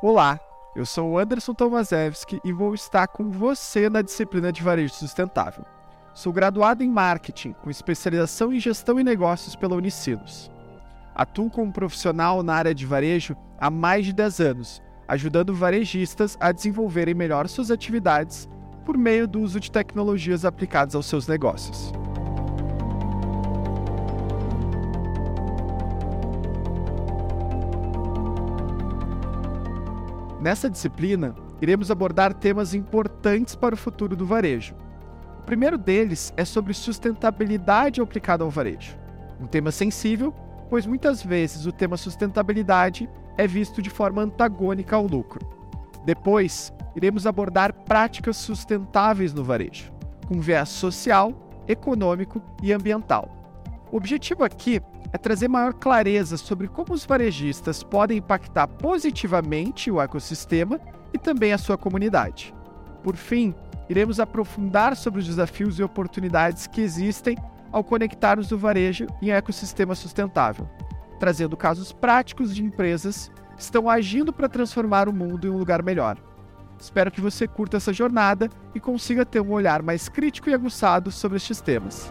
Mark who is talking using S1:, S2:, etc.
S1: Olá, eu sou o Anderson Tomaszewski e vou estar com você na disciplina de varejo sustentável. Sou graduado em marketing, com especialização em gestão e negócios pela Unicinos. Atuo como profissional na área de varejo há mais de 10 anos, ajudando varejistas a desenvolverem melhor suas atividades por meio do uso de tecnologias aplicadas aos seus negócios. Nessa disciplina, iremos abordar temas importantes para o futuro do varejo. O primeiro deles é sobre sustentabilidade aplicada ao varejo. Um tema sensível, pois muitas vezes o tema sustentabilidade é visto de forma antagônica ao lucro. Depois, iremos abordar práticas sustentáveis no varejo, com viés social, econômico e ambiental. O objetivo aqui é trazer maior clareza sobre como os varejistas podem impactar positivamente o ecossistema e também a sua comunidade. Por fim, iremos aprofundar sobre os desafios e oportunidades que existem ao conectarmos o varejo em ecossistema sustentável, trazendo casos práticos de empresas que estão agindo para transformar o mundo em um lugar melhor. Espero que você curta essa jornada e consiga ter um olhar mais crítico e aguçado sobre estes temas.